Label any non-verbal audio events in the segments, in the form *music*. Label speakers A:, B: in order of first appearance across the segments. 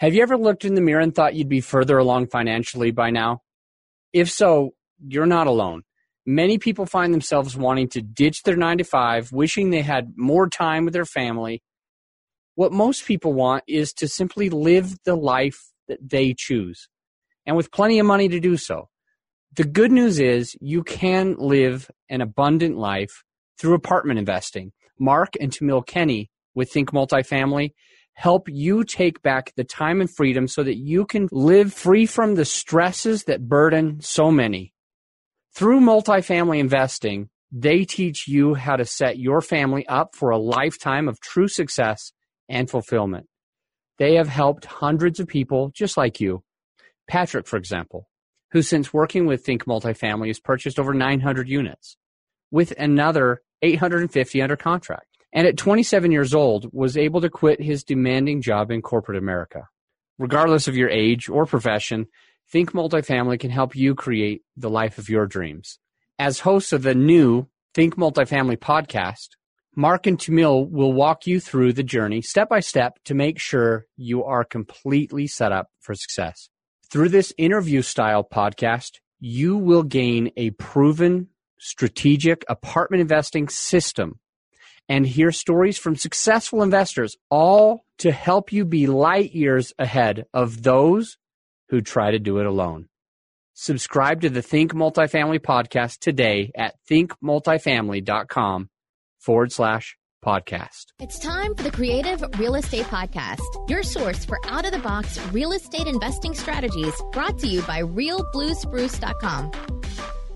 A: Have you ever looked in the mirror and thought you'd be further along financially by now? If so, you're not alone. Many people find themselves wanting to ditch their nine to five, wishing they had more time with their family. What most people want is to simply live the life that they choose, and with plenty of money to do so. The good news is you can live an abundant life through apartment investing. Mark and Tamiel Kenney with Think Multifamily help you take back the time and freedom so that you can live free from the stresses that burden so many. Through multifamily investing, they teach you how to set your family up for a lifetime of true success and fulfillment. They have helped hundreds of people just like you. Patrick, for example, who since working with Think Multifamily has purchased over 900 units with another 850 under contract. And at 27 years old, was able to quit his demanding job in corporate America. Regardless of your age or profession, Think Multifamily can help you create the life of your dreams. As hosts of the new Think Multifamily podcast, Mark and Tamiel will walk you through the journey step by step to make sure you are completely set up for success. Through this interview style podcast, you will gain a proven strategic apartment investing system and hear stories from successful investors, all to help you be light years ahead of those who try to do it alone. Subscribe to the Think Multifamily podcast today at thinkmultifamily.com forward slash podcast.
B: It's time for the Creative Real Estate Podcast, your source for out of the box real estate investing strategies brought to you by realbluespruce.com.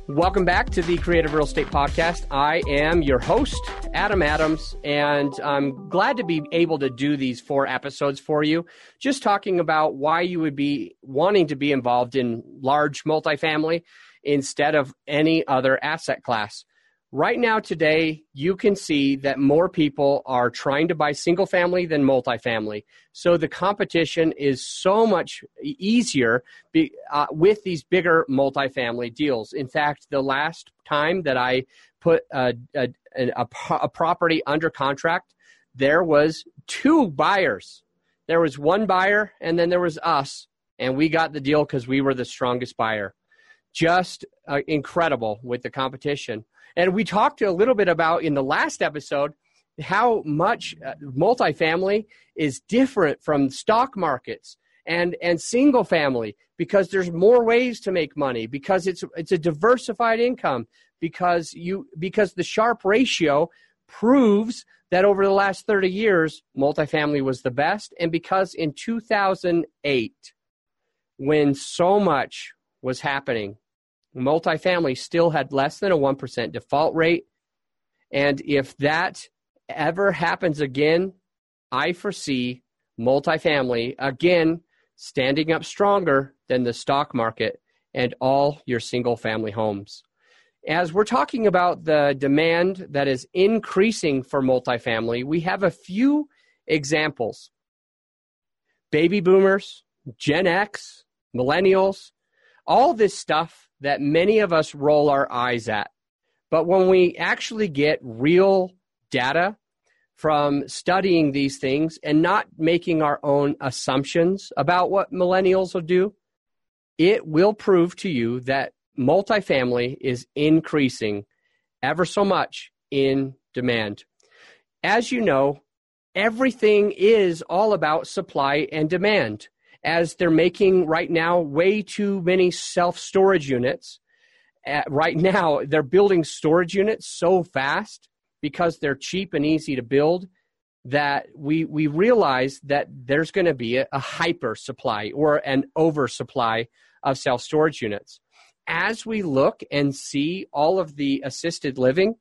A: Welcome back to the Creative Real Estate Podcast. I am your host, Adam Adams, and I'm glad to be able to do these four episodes for you, just talking about why you would be wanting to be involved in large multifamily instead of any other asset class. Right now, today, you can see that more people are trying to buy single family than multifamily. So the competition is so much easier be, uh, with these bigger multifamily deals. In fact, the last time that I put a, a, a, a property under contract, there was two buyers. There was one buyer, and then there was us, and we got the deal because we were the strongest buyer. Just uh, incredible with the competition. And we talked a little bit about in the last episode how much uh, multifamily is different from stock markets and and single family because there's more ways to make money because it's it's a diversified income because you because the Sharpe ratio proves that over the last 30 years multifamily was the best. And because in 2008 when so much was happening multifamily still had less than a 1% default rate. And if that ever happens again, I foresee multifamily again standing up stronger than the stock market and all your single family homes. As we're talking about the demand that is increasing for multifamily, we have a few examples. Baby boomers, Gen X, millennials, all this stuff that many of us roll our eyes at. But when we actually get real data from studying these things and not making our own assumptions about what millennials will do, it will prove to you that multifamily is increasing ever so much in demand. As you know, everything is all about supply and demand as they're making right now way too many self storage units. Uh, right now, they're building storage units so fast because they're cheap and easy to build that we we realize that there's going to be a, a hyper supply or an oversupply of self storage units. As we look and see all of the assisted living,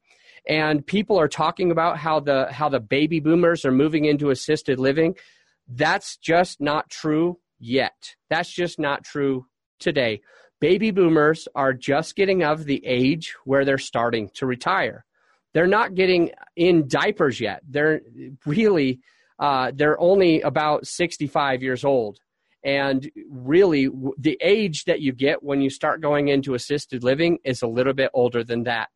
A: and people are talking about how the how the baby boomers are moving into assisted living, that's just not true yet. That's just not true today. Baby boomers are just getting of the age where they're starting to retire. They're not getting in diapers yet. They're really, uh, they're only about 65 years old. And really, the age that you get when you start going into assisted living is a little bit older than that.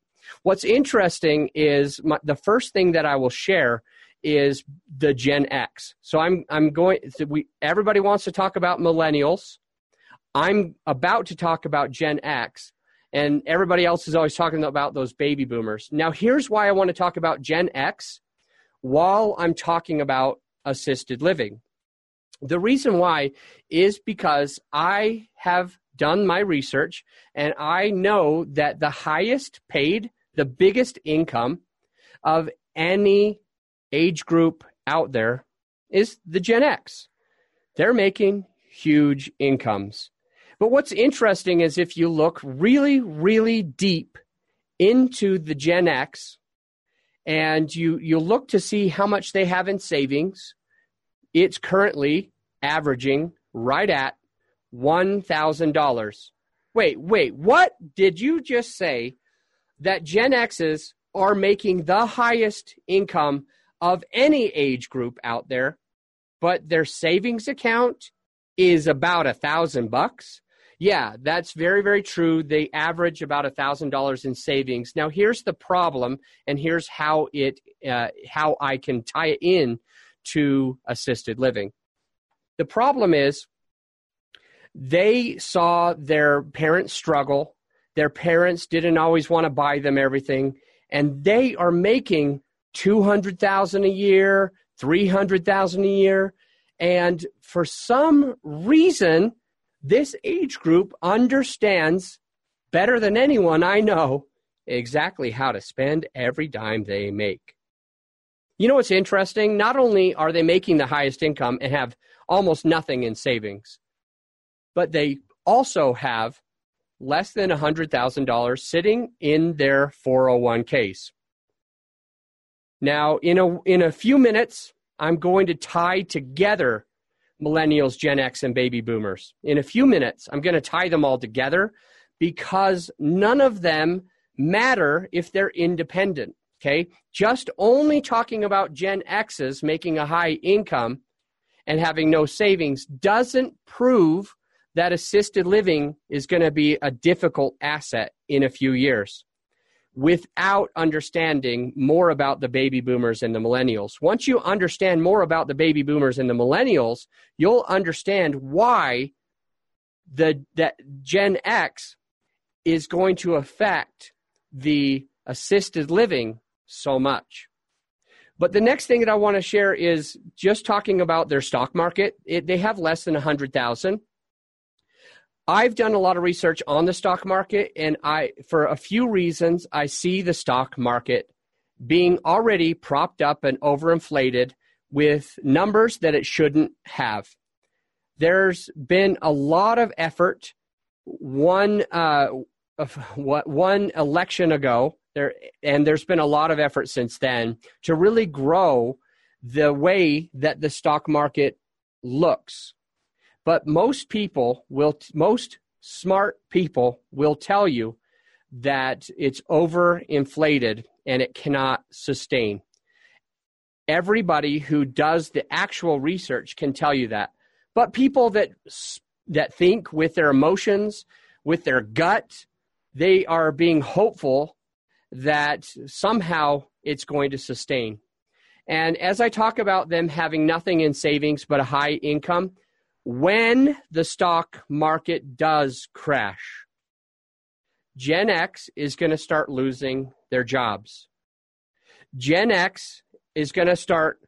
A: What's interesting is my, the first thing that I will share is the Gen X. So I'm I'm going. We everybody wants to talk about millennials. I'm about to talk about Gen X, and everybody else is always talking about those baby boomers. Now, here's why I want to talk about Gen X while I'm talking about assisted living. The reason why is because I have done my research and I know that the highest paid, the biggest income of any age group out there is the Gen X. They're making huge incomes. But what's interesting is if you look really, really deep into the Gen X and you, you look to see how much they have in savings, it's currently averaging right at $1,000. Wait, wait, what did you just say that Gen X's are making the highest income of any age group out there, but their savings account is about a thousand bucks? Yeah, that's very, very true. They average about a thousand dollars in savings. Now, here's the problem, and here's how it, uh, how I can tie it in to assisted living. The problem is they saw their parents struggle. Their parents didn't always want to buy them everything, and they are making two hundred thousand a year, three hundred thousand a year, and for some reason, this age group understands better than anyone I know exactly how to spend every dime they make. You know what's interesting? Not only are they making the highest income and have almost nothing in savings, but they also have less than $100,000 sitting in their 401ks. Now, in a, in a few minutes, I'm going to tie together millennials, Gen X, and baby boomers. In a few minutes, I'm going to tie them all together because none of them matter if they're independent. Okay. Just only talking about Gen X's making a high income and having no savings doesn't prove that assisted living is going to be a difficult asset in a few years without understanding more about the baby boomers and the millennials. Once you understand more about the baby boomers and the millennials, you'll understand why the that Gen X is going to affect the assisted living so much. But the next thing that I want to share is just talking about their stock market. It, they have less than 100,000. I've done a lot of research on the stock market, and I, for a few reasons, I see the stock market being already propped up and overinflated with numbers that it shouldn't have. There's been a lot of effort. One, uh, one election ago, there, and there's been a lot of effort since then to really grow the way that the stock market looks but most people will, most smart people will tell you that it's overinflated and it cannot sustain. Everybody who does the actual research can tell you that. But people that that think with their emotions, with their gut, they are being hopeful that somehow it's going to sustain. And as I talk about them having nothing in savings but a high income, when the stock market does crash, Gen X is going to start losing their jobs. Gen X is going to start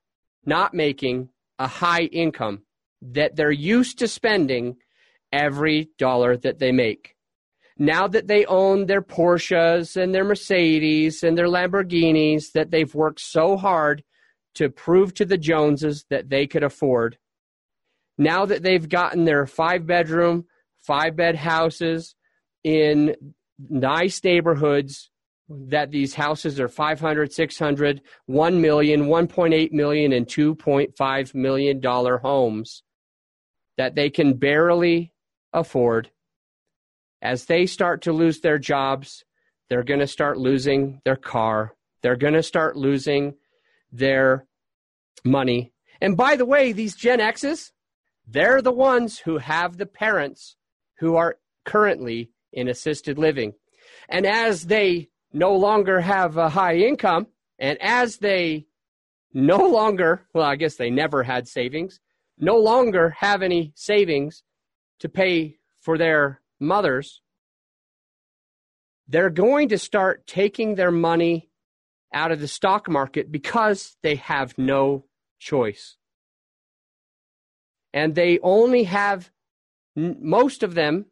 A: not making a high income that they're used to spending every dollar that they make. Now that they own their Porsches and their Mercedes and their Lamborghinis that they've worked so hard to prove to the Joneses that they could afford, now that they've gotten their five bedroom, five bed houses in nice neighborhoods, that these houses are 500, 600, 1 million, 1.8 million, and 2.5 million dollar homes that they can barely afford. As they start to lose their jobs, they're going to start losing their car. They're going to start losing their money. And by the way, these Gen X's, they're the ones who have the parents who are currently in assisted living. And as they no longer have a high income, and as they no longer, well, I guess they never had savings, no longer have any savings to pay for their mothers, they're going to start taking their money out of the stock market because they have no choice. And they only have, most of them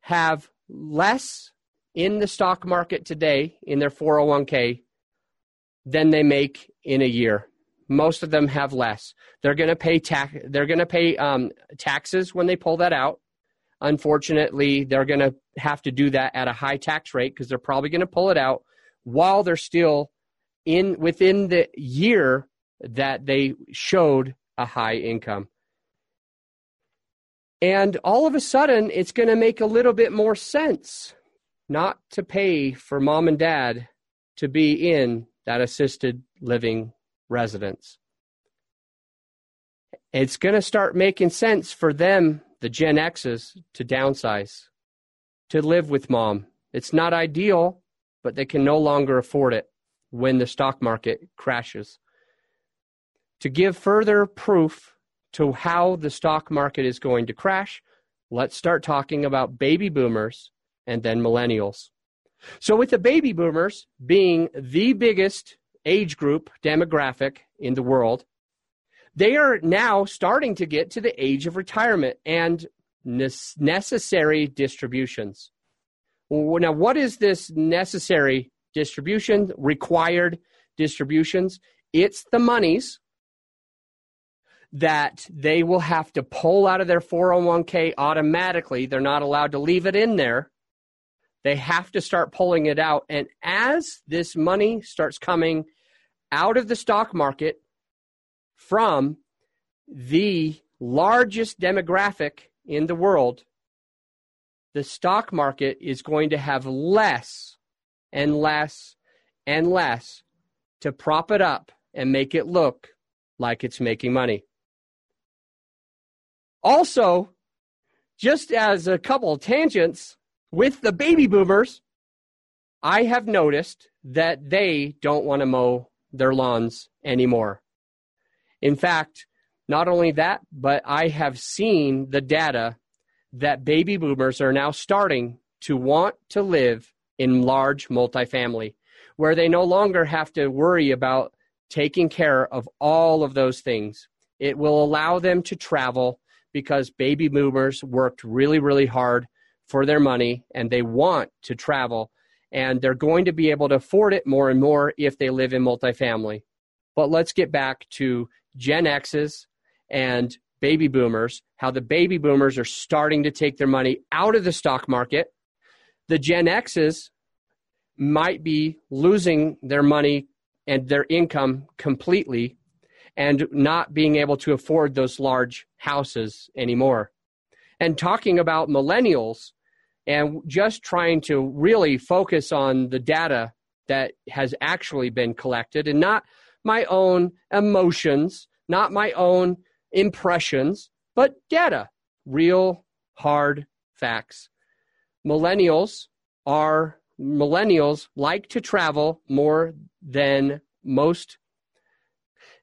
A: have less in the stock market today in their 401k than they make in a year. Most of them have less. They're going to pay tax. They're going to pay um, taxes when they pull that out. Unfortunately, they're going to have to do that at a high tax rate because they're probably going to pull it out while they're still in within the year that they showed a high income. And all of a sudden, it's going to make a little bit more sense not to pay for mom and dad to be in that assisted living residence. It's going to start making sense for them, the Gen X's, to downsize, to live with mom. It's not ideal, but they can no longer afford it when the stock market crashes. To give further proof to how the stock market is going to crash, let's start talking about baby boomers and then millennials. So, with the baby boomers being the biggest age group demographic in the world, they are now starting to get to the age of retirement and necessary distributions. Now, what is this necessary distribution, required distributions? It's the monies that they will have to pull out of their 401k automatically. They're not allowed to leave it in there they have to start pulling it out. And as this money starts coming out of the stock market from the largest demographic in the world, the stock market is going to have less and less and less to prop it up and make it look like it's making money. Also, just as a couple tangents, with the baby boomers, I have noticed that they don't want to mow their lawns anymore. In fact, not only that, but I have seen the data that baby boomers are now starting to want to live in large multifamily, where they no longer have to worry about taking care of all of those things. It will allow them to travel because baby boomers worked really, really hard for their money and they want to travel and they're going to be able to afford it more and more if they live in multifamily. But let's get back to Gen X's and baby boomers, how the baby boomers are starting to take their money out of the stock market. The Gen X's might be losing their money and their income completely and not being able to afford those large houses anymore. And talking about millennials, and just trying to really focus on the data that has actually been collected and not my own emotions, not my own impressions, but data, real hard facts. Millennials are millennials like to travel more than most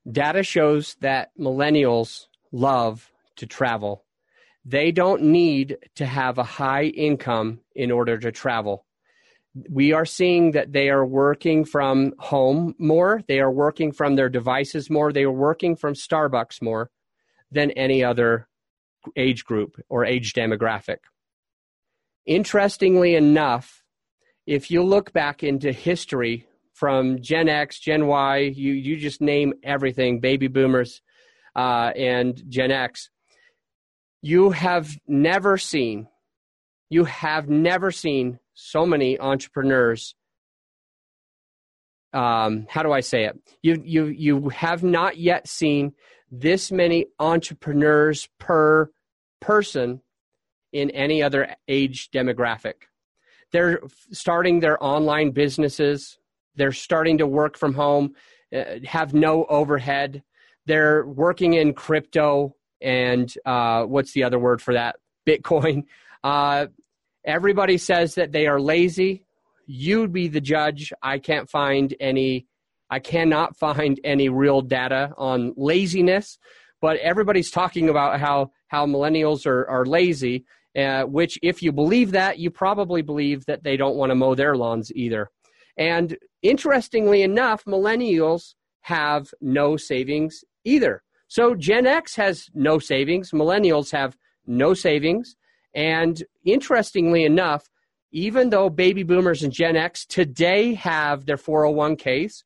A: data shows that millennials love to travel they don't need to have a high income in order to travel. We are seeing that they are working from home more, they are working from their devices more, they are working from Starbucks more than any other age group or age demographic. Interestingly enough, if you look back into history from Gen X, Gen Y, you, you just name everything, baby boomers uh, and Gen X, you have never seen, you have never seen so many entrepreneurs. Um, how do I say it? You, you, you have not yet seen this many entrepreneurs per person in any other age demographic. They're starting their online businesses. They're starting to work from home, uh, have no overhead. They're working in crypto and uh, what's the other word for that? *laughs* Bitcoin. Uh, everybody says that they are lazy. You'd be the judge. I can't find any I cannot find any real data on laziness, but everybody's talking about how, how millennials are, are lazy, uh, which, if you believe that, you probably believe that they don't want to mow their lawns either. And interestingly enough, millennials have no savings either. So Gen X has no savings, millennials have no savings. And interestingly enough, even though baby boomers and Gen X today have their 401ks,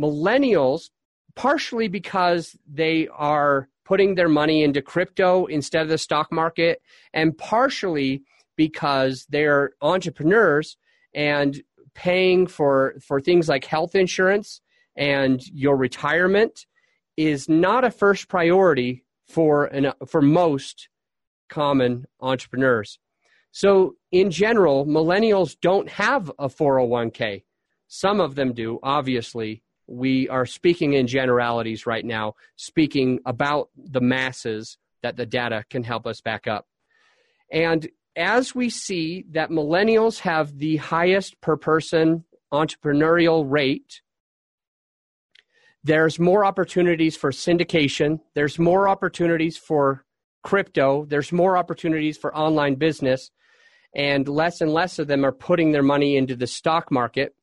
A: millennials, partially because they are putting their money into crypto instead of the stock market, and partially because they're entrepreneurs and paying for, for things like health insurance and your retirement is not a first priority for, an, for most common entrepreneurs. So, in general, millennials don't have a 401k. Some of them do, obviously. We are speaking in generalities right now, speaking about the masses that the data can help us back up. And as we see that millennials have the highest per person entrepreneurial rate, there's more opportunities for syndication, there's more opportunities for crypto, there's more opportunities for online business, and less and less of them are putting their money into the stock market.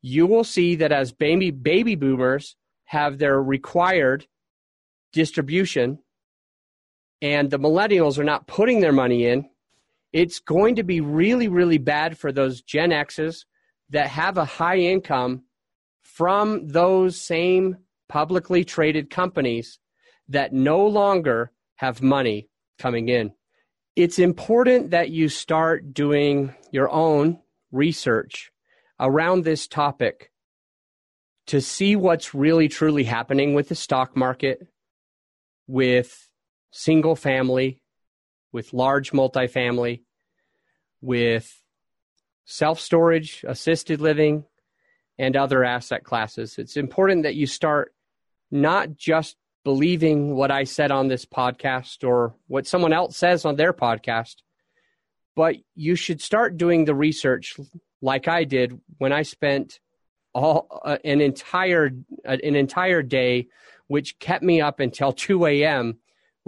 A: You will see that as baby baby boomers have their required distribution and the millennials are not putting their money in, it's going to be really, really bad for those Gen X's that have a high income from those same publicly traded companies that no longer have money coming in. It's important that you start doing your own research around this topic to see what's really truly happening with the stock market, with single family, with large multifamily, with self storage, assisted living, and other asset classes. It's important that you start not just believing what I said on this podcast or what someone else says on their podcast, but you should start doing the research like I did when I spent all uh, an entire uh, an entire day, which kept me up until *laughs* 2 a.m.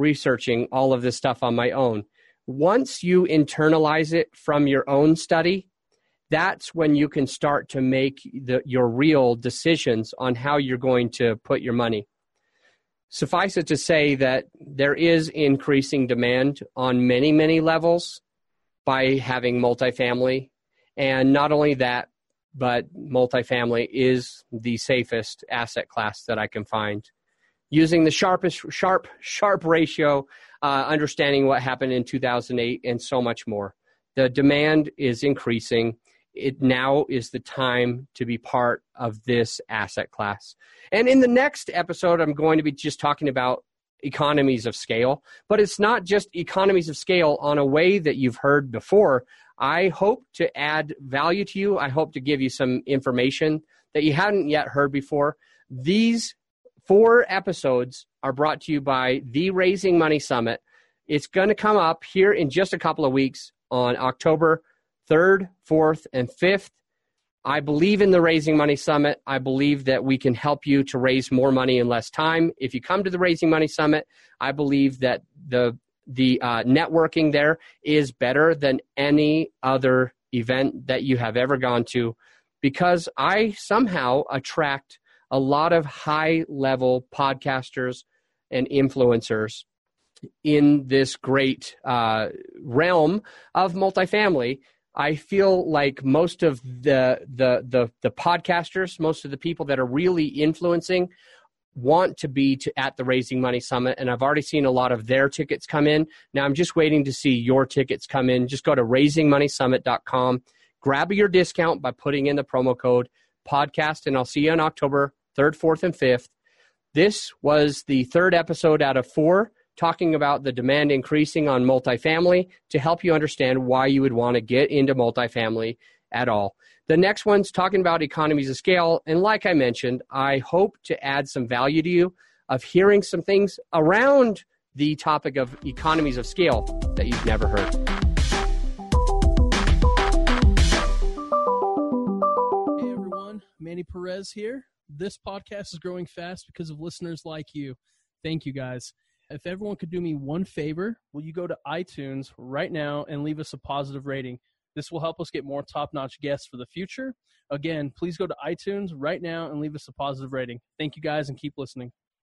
A: researching all of this stuff on my own. Once you internalize it from your own study, that's when you can start to make the, your real decisions on how you're going to put your money. Suffice it to say that there is increasing demand on many, many levels by having multifamily. And not only that, but multifamily is the safest asset class that I can find. Using the sharpest, sharp, Sharpe ratio, uh, understanding what happened in 2008, and so much more. The demand is increasing it now is the time to be part of this asset class. And in the next episode, I'm going to be just talking about economies of scale, but it's not just economies of scale on a way that you've heard before. I hope to add value to you. I hope to give you some information that you hadn't yet heard before. These four episodes are brought to you by the Raising Money Summit. It's going to come up here in just a couple of weeks on October third, fourth, and fifth. I believe in the Raising Money Summit. I believe that we can help you to raise more money in less time. If you come to the Raising Money Summit, I believe that the the uh, networking there is better than any other event that you have ever gone to because I somehow attract a lot of high level podcasters and influencers in this great uh, realm of multifamily I feel like most of the, the the the podcasters, most of the people that are really influencing, want to be to, at the Raising Money Summit, and I've already seen a lot of their tickets come in. Now I'm just waiting to see your tickets come in. Just go to raisingmoneysummit.com, grab your discount by putting in the promo code podcast, and I'll see you on October third, fourth, and fifth. This was the third episode out of four talking about the demand increasing on multifamily to help you understand why you would want to get into multifamily at all. The next one's talking about economies of scale. And like I mentioned, I hope to add some value to you of hearing some things around the topic of economies of scale that you've never heard.
C: Hey everyone, Manny Perez here This podcast is growing fast because of listeners like you. Thank you guys. If everyone could do me one favor, will you go to iTunes right now and leave us a positive rating? This will help us get more top notch guests for the future. Again, please go to iTunes right now and leave us a positive rating. Thank you guys and keep listening.